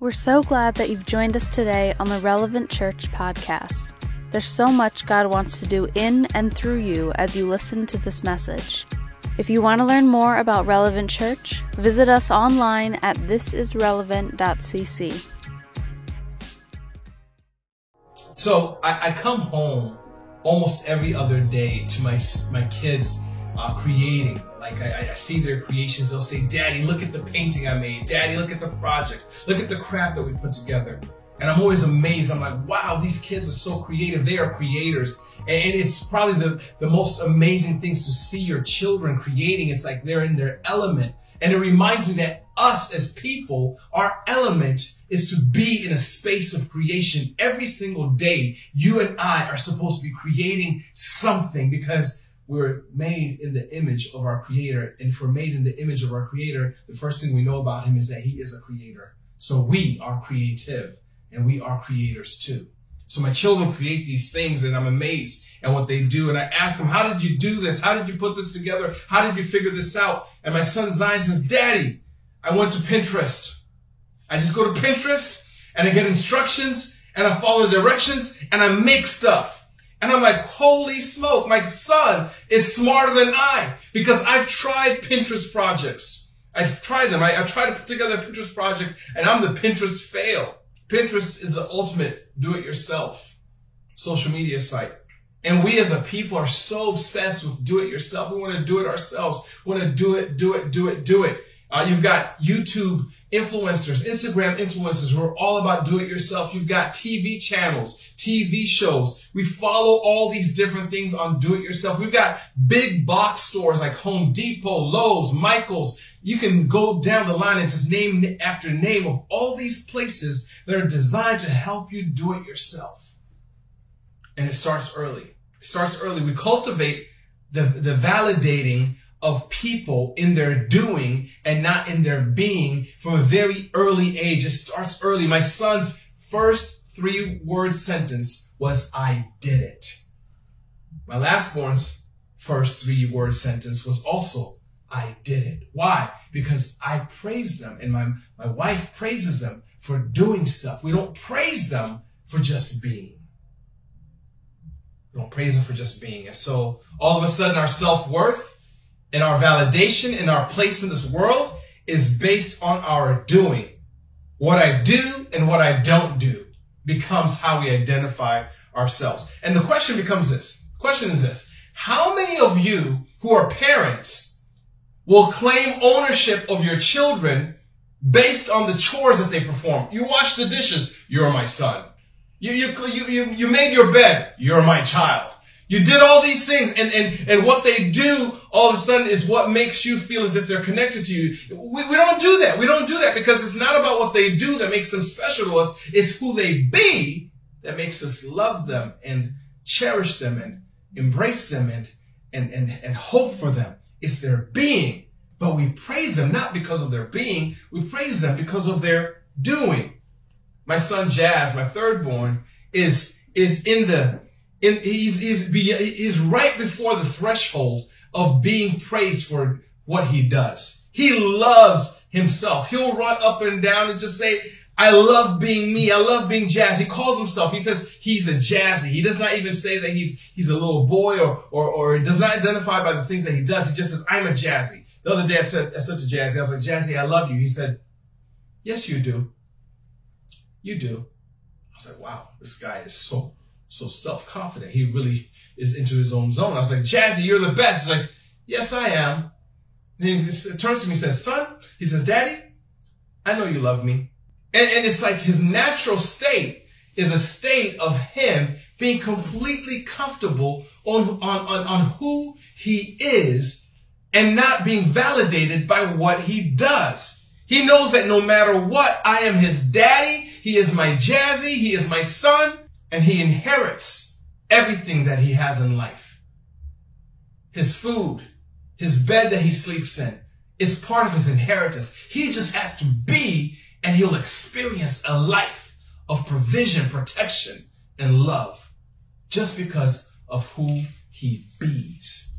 We're so glad that you've joined us today on the Relevant Church podcast. There's so much God wants to do in and through you as you listen to this message. If you want to learn more about Relevant Church, visit us online at thisisrelevant.cc. So I, I come home almost every other day to my my kids uh, creating. Like I, I, see their creations, they'll say, "Daddy, look at the painting I made. Daddy, look at the project. Look at the craft that we put together." And I'm always amazed. I'm like, "Wow, these kids are so creative. They are creators." And, it's probably the the most amazing things to see your children creating. It's like they're in their element, and it reminds me that us as people, our element is to be in a space of creation every single day. You and I are supposed to be creating something because we're made in the image of our creator. And if we're made in the image of our creator, the first thing we know about him is that he is a creator. So we are creative and we are creators too. So my children create these things and I'm amazed at what they do. And I ask them, how did you do this? How did you put this together? How did you figure this out? And my son Zion says, daddy, I went to Pinterest. I just go to Pinterest and I get instructions and I follow directions and I make stuff. And I'm like, holy smoke, my son is smarter than I because I've tried Pinterest projects. I've tried them. I, have tried to put together a Pinterest project and I'm the Pinterest fail. Pinterest is the ultimate do-it-yourself social media site. And we as a people are so obsessed with do-it-yourself. We want to do it ourselves. We want to do it, do it, do it, do it. Uh, you've got YouTube influencers, Instagram influencers who are all about do it yourself. You've got TV channels, TV shows. We follow all these different things on do it yourself. We've got big box stores like Home Depot, Lowe's, Michael's. You can go down the line and just name after name of all these places that are designed to help you do it yourself. And it starts early. It starts early. We cultivate the, the validating of people in their doing and not in their being from a very early age. It starts early. My son's first three word sentence was, I did it. My lastborn's first three word sentence was also, I did it. Why? Because I praise them and my, my wife praises them for doing stuff. We don't praise them for just being. We don't praise them for just being. And so all of a sudden our self-worth and our validation and our place in this world is based on our doing. What I do and what I don't do becomes how we identify ourselves. And the question becomes this. question is this. How many of you who are parents will claim ownership of your children based on the chores that they perform? You wash the dishes. You're my son. You, you, you, you, you made your bed. You're my child. You did all these things and, and, and what they do all of a sudden is what makes you feel as if they're connected to you. We, we don't do that. We don't do that because it's not about what they do that makes them special to us. It's who they be that makes us love them and cherish them and embrace them and, and, and, and hope for them. It's their being, but we praise them not because of their being. We praise them because of their doing. My son Jazz, my third born, is, is in the, in, he's, he's, he's right before the threshold of being praised for what he does. He loves himself. He'll run up and down and just say, I love being me. I love being jazzy. He calls himself, he says he's a jazzy. He does not even say that he's, he's a little boy or, or, or does not identify by the things that he does. He just says, I'm a jazzy. The other day I said, I said to Jazzy, I was like, Jazzy, I love you. He said, yes, you do. You do. I was like, wow, this guy is so so self-confident. He really is into his own zone. I was like, Jazzy, you're the best. He's like, yes, I am. And he turns to me and says, son, he says, daddy, I know you love me. And, and it's like his natural state is a state of him being completely comfortable on, on, on, on who he is and not being validated by what he does. He knows that no matter what, I am his daddy. He is my jazzy. He is my son and he inherits everything that he has in life. His food, his bed that he sleeps in is part of his inheritance. He just has to be and he'll experience a life of provision, protection, and love just because of who he bees.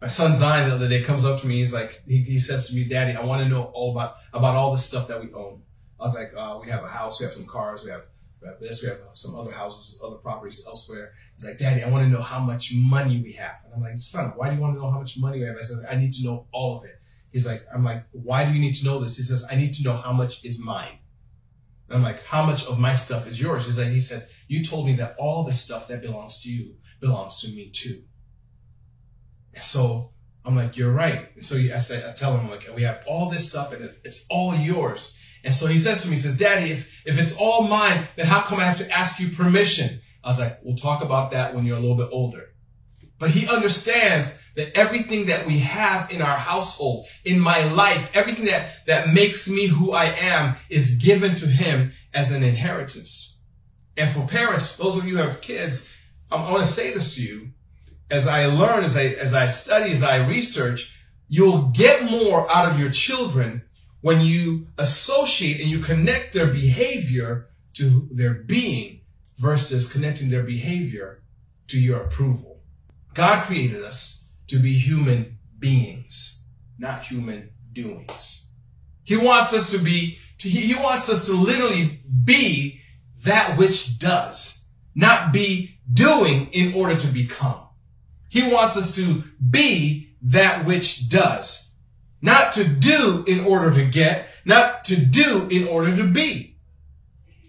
My son Zion the other day comes up to me. He's like, he, he says to me, Daddy, I want to know all about, about all the stuff that we own. I was like, uh, we have a house, we have some cars, we have we have this, we have uh, some other houses, other properties elsewhere. He's like, Daddy, I want to know how much money we have. And I'm like, son, why do you want to know how much money we have? I said, I need to know all of it. He's like, I'm like, why do you need to know this? He says, I need to know how much is mine. And I'm like, how much of my stuff is yours? He's like, he said, you told me that all the stuff that belongs to you belongs to me too. And So I'm like, you're right. So I said, I tell him like, we have all this stuff and it's all yours. And so he says to me, he says, Daddy, if, if it's all mine, then how come I have to ask you permission? I was like, we'll talk about that when you're a little bit older. But he understands that everything that we have in our household, in my life, everything that, that makes me who I am is given to him as an inheritance. And for parents, those of you who have kids, I want to say this to you. As I learn, as I, as I study, as I research, you'll get more out of your children when you associate and you connect their behavior to their being versus connecting their behavior to your approval. God created us to be human beings, not human doings. He wants us to be, he wants us to literally be that which does, not be doing in order to become. He wants us to be that which does. Not to do in order to get, not to do in order to be.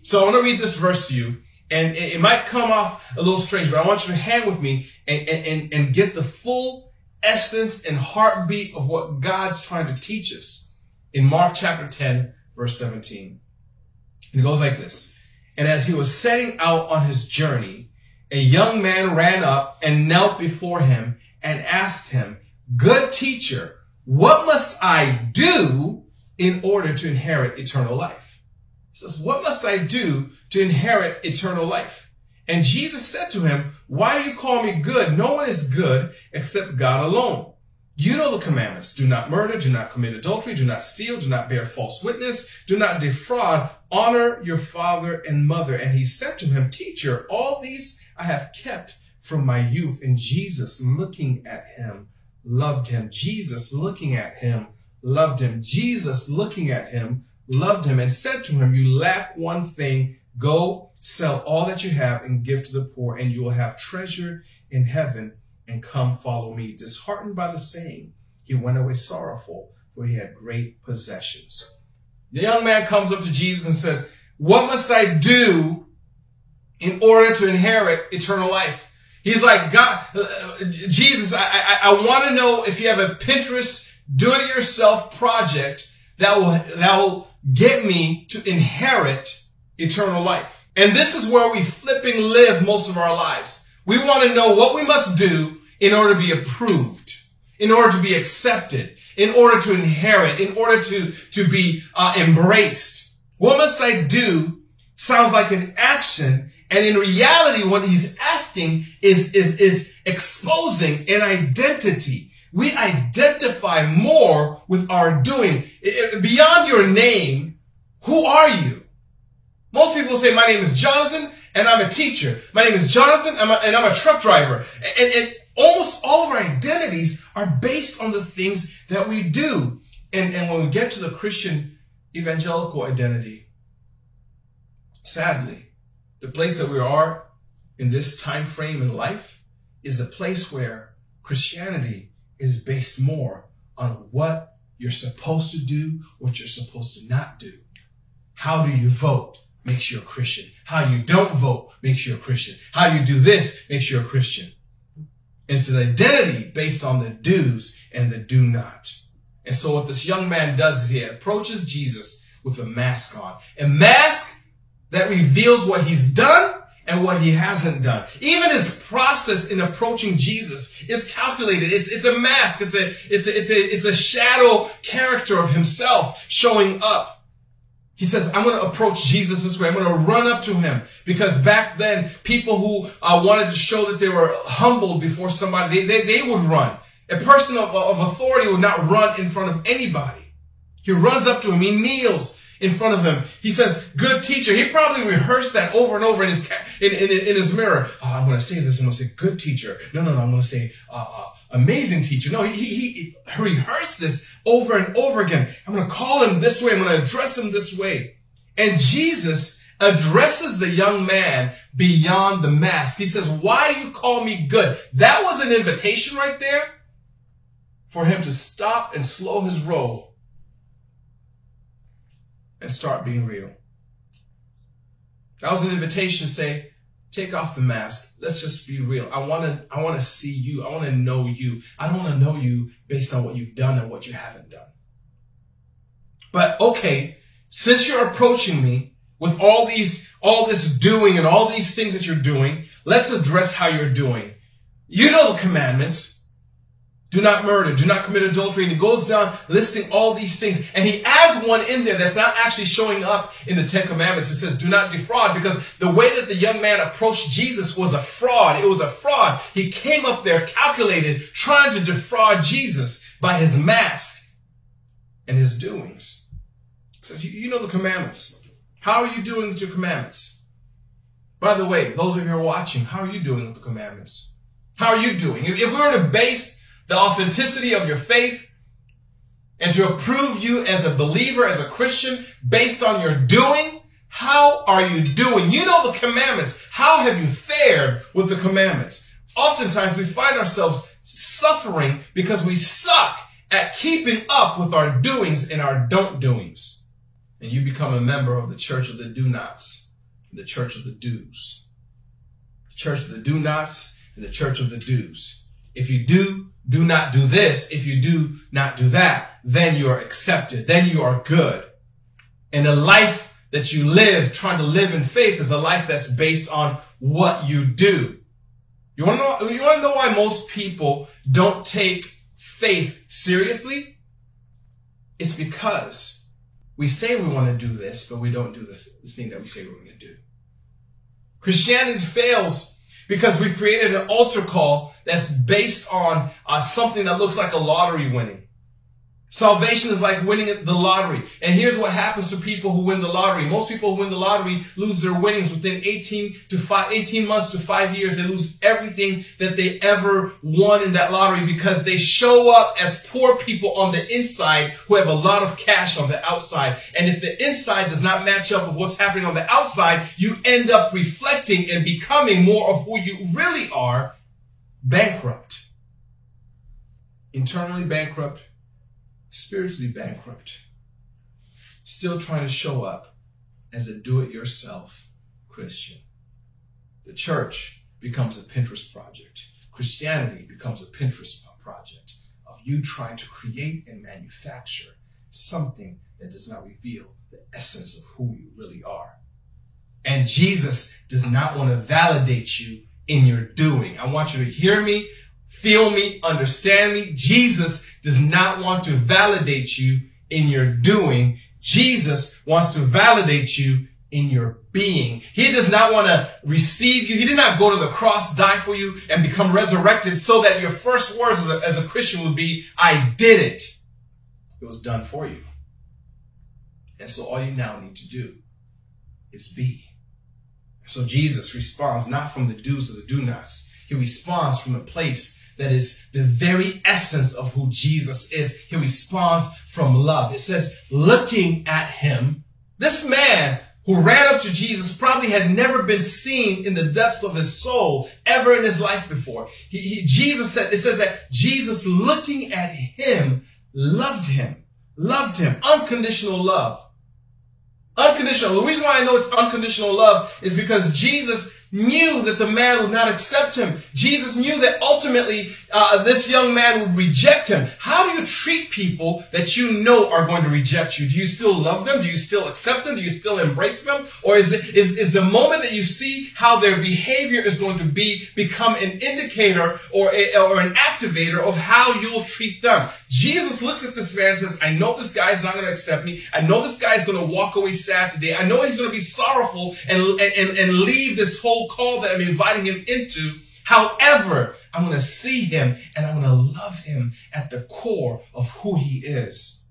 So I want to read this verse to you, and it might come off a little strange, but I want you to hang with me and, and, and get the full essence and heartbeat of what God's trying to teach us in Mark chapter 10, verse 17. And it goes like this. And as he was setting out on his journey, a young man ran up and knelt before him and asked him, Good teacher, what must I do in order to inherit eternal life? He says, What must I do to inherit eternal life? And Jesus said to him, Why do you call me good? No one is good except God alone. You know the commandments. Do not murder, do not commit adultery, do not steal, do not bear false witness, do not defraud, honor your father and mother. And he said to him, Teacher, all these I have kept from my youth. And Jesus, looking at him, loved him. Jesus, looking at him, loved him. Jesus, looking at him, loved him and said to him, You lack one thing. Go sell all that you have and give to the poor, and you will have treasure in heaven. And come follow me. Disheartened by the saying, he went away sorrowful, for he had great possessions. The young man comes up to Jesus and says, What must I do in order to inherit eternal life? He's like, God, uh, Jesus, I, I, I want to know if you have a Pinterest do-it-yourself project that will, that will get me to inherit eternal life. And this is where we flipping live most of our lives. We want to know what we must do in order to be approved, in order to be accepted, in order to inherit, in order to, to be uh, embraced. What must I do sounds like an action and in reality, what he's asking is, is, is exposing an identity. We identify more with our doing. Beyond your name, who are you? Most people say, my name is Jonathan and I'm a teacher. My name is Jonathan and I'm a truck driver. And, and almost all of our identities are based on the things that we do. And, and when we get to the Christian evangelical identity, sadly, the place that we are in this time frame in life is a place where Christianity is based more on what you're supposed to do, what you're supposed to not do. How do you vote makes you a Christian. How you don't vote makes you a Christian. How you do this makes you a Christian. It's an identity based on the do's and the do not. And so what this young man does is he approaches Jesus with a mask on. A mask that reveals what he's done and what he hasn't done. Even his process in approaching Jesus is calculated. It's, it's a mask. It's a, it's a, it's a, it's a shadow character of himself showing up. He says, I'm going to approach Jesus this way. I'm going to run up to him because back then people who uh, wanted to show that they were humbled before somebody, they, they, they would run. A person of, of authority would not run in front of anybody. He runs up to him. He kneels in front of him. He says, good teacher. He probably rehearsed that over and over in his, in, in, in his mirror. Oh, I'm going to say this. I'm going to say good teacher. No, no, no. I'm going to say, uh, uh, amazing teacher. No, he, he, he rehearsed this over and over again. I'm going to call him this way. I'm going to address him this way. And Jesus addresses the young man beyond the mask. He says, why do you call me good? That was an invitation right there for him to stop and slow his roll and start being real. That was an invitation to say, take off the mask. Let's just be real. I want to, I want to see you. I want to know you. I don't want to know you based on what you've done and what you haven't done. But okay, since you're approaching me with all these, all this doing and all these things that you're doing, let's address how you're doing. You know the commandments. Do not murder. Do not commit adultery. And he goes down listing all these things. And he adds one in there that's not actually showing up in the Ten Commandments. It says, do not defraud because the way that the young man approached Jesus was a fraud. It was a fraud. He came up there calculated, trying to defraud Jesus by his mask and his doings. Says, you know the commandments. How are you doing with your commandments? By the way, those of you who are watching, how are you doing with the commandments? How are you doing? If we were to base the authenticity of your faith and to approve you as a believer, as a Christian, based on your doing, how are you doing? You know the commandments. How have you fared with the commandments? Oftentimes we find ourselves suffering because we suck at keeping up with our doings and our don't doings. And you become a member of the church of the do nots, the church of the do's. The church of the do nots and the church of the do's. If you do, do not do this. If you do not do that, then you are accepted. Then you are good. And the life that you live, trying to live in faith is a life that's based on what you do. You want to know, you want to know why most people don't take faith seriously? It's because we say we want to do this, but we don't do the, th- the thing that we say we're going to do. Christianity fails because we created an altar call that's based on uh, something that looks like a lottery winning. Salvation is like winning the lottery. And here's what happens to people who win the lottery. Most people who win the lottery lose their winnings within 18 to 5, 18 months to 5 years. They lose everything that they ever won in that lottery because they show up as poor people on the inside who have a lot of cash on the outside. And if the inside does not match up with what's happening on the outside, you end up reflecting and becoming more of who you really are, bankrupt. Internally bankrupt, spiritually bankrupt, still trying to show up as a do it yourself Christian. The church becomes a Pinterest project. Christianity becomes a Pinterest project of you trying to create and manufacture something that does not reveal the essence of who you really are. And Jesus does not want to validate you in your doing. I want you to hear me feel me, understand me. Jesus does not want to validate you in your doing. Jesus wants to validate you in your being. He does not want to receive you. He did not go to the cross, die for you, and become resurrected so that your first words as a, as a Christian would be, I did it. It was done for you. And so all you now need to do is be. So Jesus responds not from the do's or the do nots. He responds from a place that is the very essence of who Jesus is. He responds from love. It says, looking at him, this man who ran up to Jesus probably had never been seen in the depths of his soul ever in his life before. He, he, Jesus said, it says that Jesus looking at him loved him, loved him, unconditional love. Unconditional. The reason why I know it's unconditional love is because Jesus knew that the man would not accept him. Jesus knew that ultimately uh, this young man would reject him. How do you treat people that you know are going to reject you? Do you still love them? Do you still accept them? Do you still embrace them? Or is it is, is the moment that you see how their behavior is going to be become an indicator or a, or an activator of how you'll treat them? Jesus looks at this man and says, I know this guy is not going to accept me. I know this guy is going to walk away sad today. I know he's going to be sorrowful and, and, and leave this whole call that I'm inviting him into. However, I'm going to see him and I'm going to love him at the core of who he is.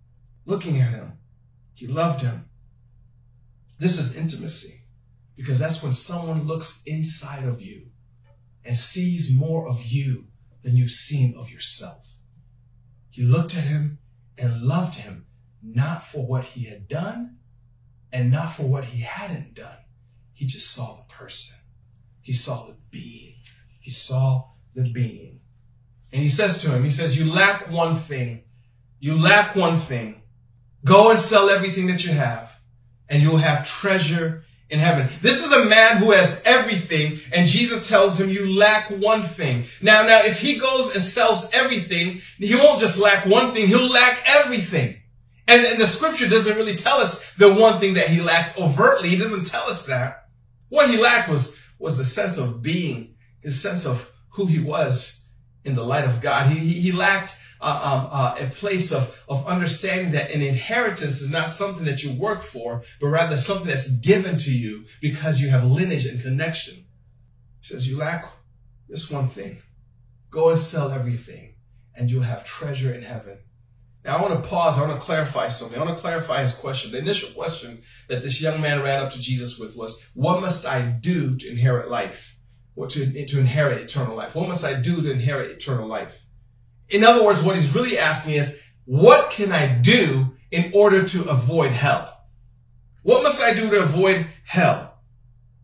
Looking at him, he loved him. This is intimacy because that's when someone looks inside of you and sees more of you than you've seen of yourself. He looked at him and loved him, not for what he had done and not for what he hadn't done. He just saw the person. He saw the being. He saw the being. And he says to him, he says, you lack one thing. You lack one thing. Go and sell everything that you have and you'll have treasure in heaven. This is a man who has everything and Jesus tells him you lack one thing. Now, now, if he goes and sells everything, he won't just lack one thing, he'll lack everything. And, and the scripture doesn't really tell us the one thing that he lacks overtly. He doesn't tell us that. What he lacked was, was the sense of being, his sense of who he was in the light of God. He, he, lacked uh, um, uh, a place of, of understanding that an inheritance is not something that you work for, but rather something that's given to you because you have lineage and connection. He says, you lack this one thing. Go and sell everything and you'll have treasure in heaven. Now I want to pause. I want to clarify something. I want to clarify his question. The initial question that this young man ran up to Jesus with was, what must I do to inherit life? Or to, to inherit eternal life? What must I do to inherit eternal life? In other words, what he's really asking is, what can I do in order to avoid hell? What must I do to avoid hell?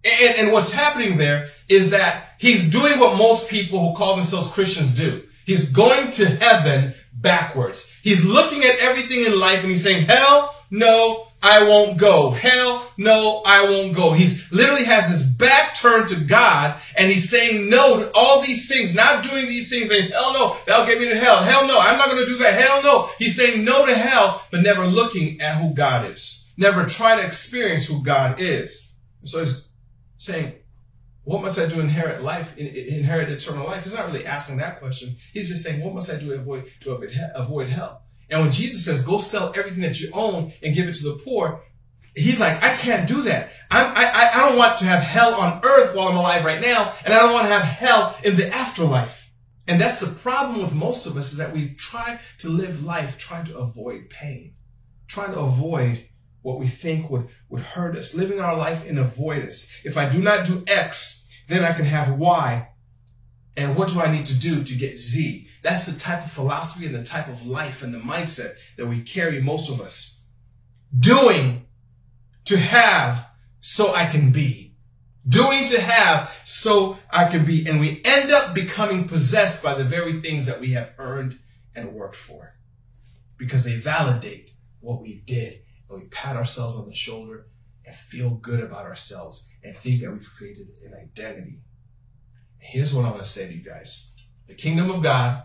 And, and what's happening there is that he's doing what most people who call themselves Christians do. He's going to heaven backwards. He's looking at everything in life and he's saying, hell, no, I won't go. Hell, no, I won't go. He's literally has his back turned to God and he's saying no to all these things, not doing these things, saying, hell no, that'll get me to hell. Hell no, I'm not going to do that. Hell no. He's saying no to hell, but never looking at who God is. Never try to experience who God is. So he's saying, what must I do inherit life, inherit eternal life? He's not really asking that question. He's just saying, what must I do to avoid, to avoid hell? And when Jesus says, go sell everything that you own and give it to the poor, he's like, I can't do that. I'm, I, I don't want to have hell on earth while I'm alive right now, and I don't want to have hell in the afterlife. And that's the problem with most of us is that we try to live life trying to avoid pain, trying to avoid what we think would, would hurt us, living our life in avoidance. If I do not do X, then I can have Y. And what do I need to do to get Z? That's the type of philosophy and the type of life and the mindset that we carry, most of us. Doing to have so I can be. Doing to have so I can be. And we end up becoming possessed by the very things that we have earned and worked for because they validate what we did and we pat ourselves on the shoulder and feel good about ourselves and think that we've created an identity. And here's what I want to say to you guys. The kingdom of God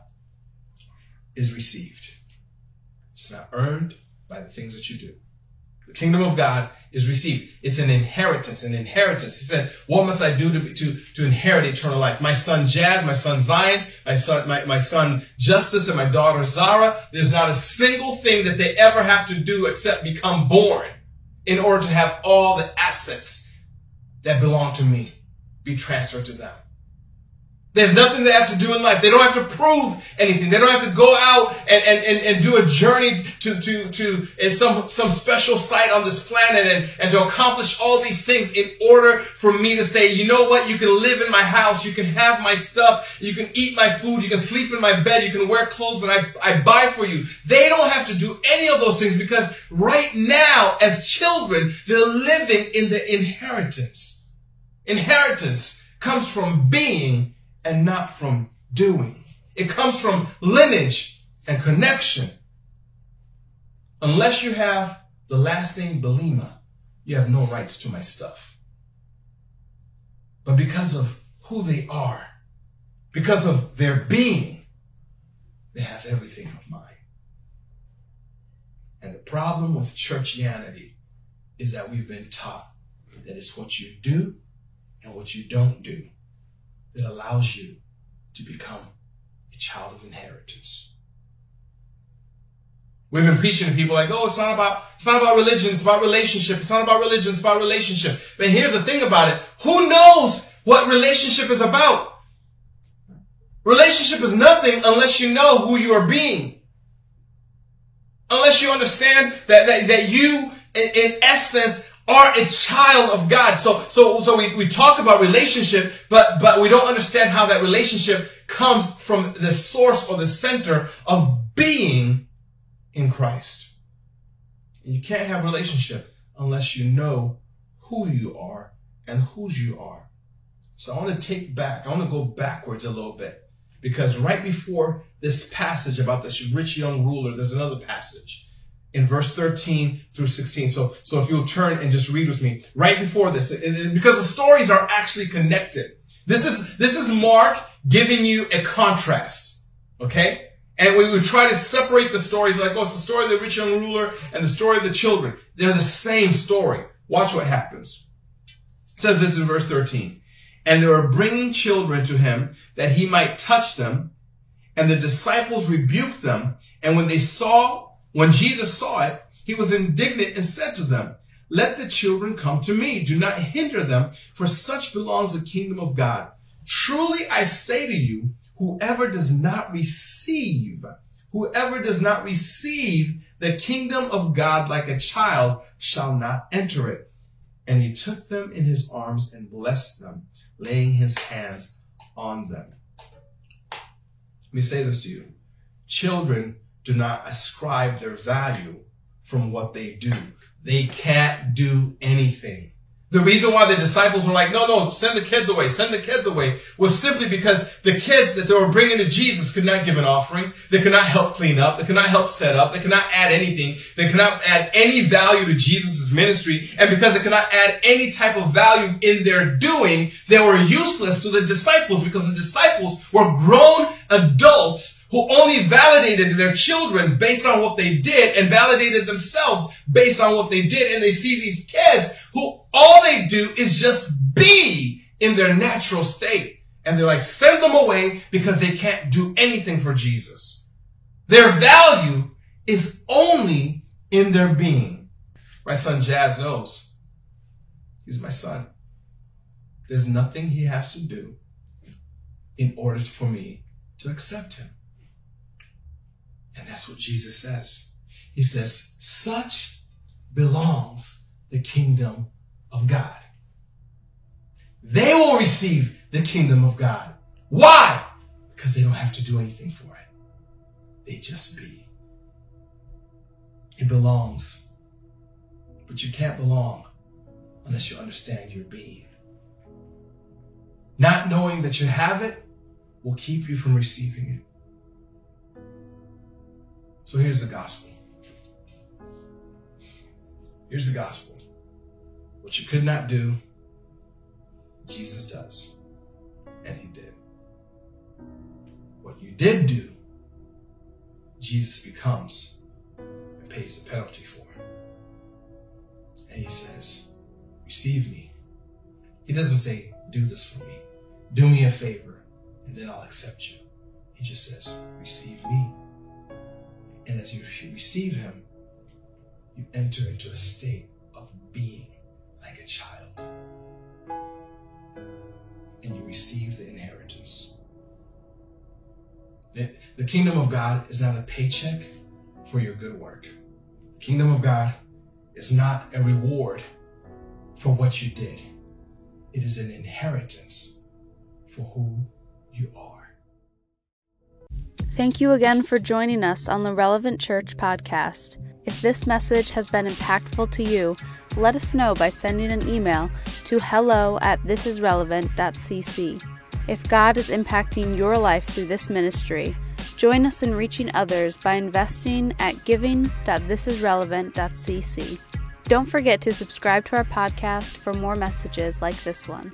is received. It's not earned by the things that you do. The kingdom of God is received. It's an inheritance, an inheritance. He said, what must I do to, to, to inherit eternal life? My son Jazz, my son Zion, my son, my, my son Justice, and my daughter Zara, there's not a single thing that they ever have to do except become born in order to have all the assets that belong to me be transferred to them. There's nothing they have to do in life. They don't have to prove anything. They don't have to go out and, and, and, and do a journey to, to, to some, some special site on this planet and, and to accomplish all these things in order for me to say, you know what? You can live in my house. You can have my stuff. You can eat my food. You can sleep in my bed. You can wear clothes that I, I buy for you. They don't have to do any of those things because right now, as children, they're living in the inheritance. Inheritance comes from being and not from doing. It comes from lineage and connection. Unless you have the last name Belima, you have no rights to my stuff. But because of who they are, because of their being, they have everything of mine. And the problem with churchianity is that we've been taught that it's what you do and what you don't do that allows you to become a child of inheritance. We've been preaching to people like, oh, it's not about, it's not about religion, it's about relationship. It's not about religion, it's about relationship. But here's the thing about it. Who knows what relationship is about? Relationship is nothing unless you know who you are being. Unless you understand that, that, that you, in, in essence, are a child of God. So, so, so we, we talk about relationship, but, but we don't understand how that relationship comes from the source or the center of being in Christ. And you can't have relationship unless you know who you are and whose you are. So I want to take back, I want to go backwards a little bit because right before this passage about this rich young ruler, there's another passage in verse 13 through 16. So, so if you'll turn and just read with me right before this, because the stories are actually connected. This is, this is Mark giving you a contrast. Okay? And we would try to separate the stories like, oh, it's the story of the rich young ruler and the story of the children. They're the same story. Watch what happens. It says this in verse 13. And they were bringing children to him that he might touch them. And the disciples rebuked them. And when they saw, when Jesus saw it, he was indignant and said to them, let the children come to me. Do not hinder them, for such belongs the kingdom of God. Truly I say to you, whoever does not receive, whoever does not receive the kingdom of God like a child shall not enter it. And he took them in his arms and blessed them, laying his hands on them. Let me say this to you. Children do not ascribe their value from what they do. They can't do anything. The reason why the disciples were like, no, no, send the kids away, send the kids away, was simply because the kids that they were bringing to Jesus could not give an offering. They could not help clean up. They could not help set up. They could not add anything. They could not add any value to Jesus' ministry. And because they could not add any type of value in their doing, they were useless to the disciples because the disciples were grown adults who only validated their children based on what they did and validated themselves based on what they did. And they see these kids who all they do is just be in their natural state. And they're like, send them away because they can't do anything for Jesus. Their value is only in their being. My son Jazz knows. He's my son. There's nothing he has to do in order for me to accept him. And that's what Jesus says. He says, such belongs the kingdom of God. They will receive the kingdom of God. Why? Because they don't have to do anything for it. They just be. It belongs. But you can't belong unless you understand your being. Not knowing that you have it will keep you from receiving it. So here's the gospel. Here's the gospel. What you could not do, Jesus does. And he did. What you did do, Jesus becomes and pays the penalty for. And he says, Receive me. He doesn't say, Do this for me. Do me a favor, and then I'll accept you. He just says, Receive me. And as you receive him, you enter into a state of being like a child. And you receive the inheritance. The kingdom of God is not a paycheck for your good work. The kingdom of God is not a reward for what you did. It is an inheritance for who you are. Thank you again for joining us on the Relevant Church podcast. If this message has been impactful to you, let us know by sending an email to hello at thisisrelevant.cc. If God is impacting your life through this ministry, join us in reaching others by investing at giving.thisisrelevant.cc. Don't forget to subscribe to our podcast for more messages like this one.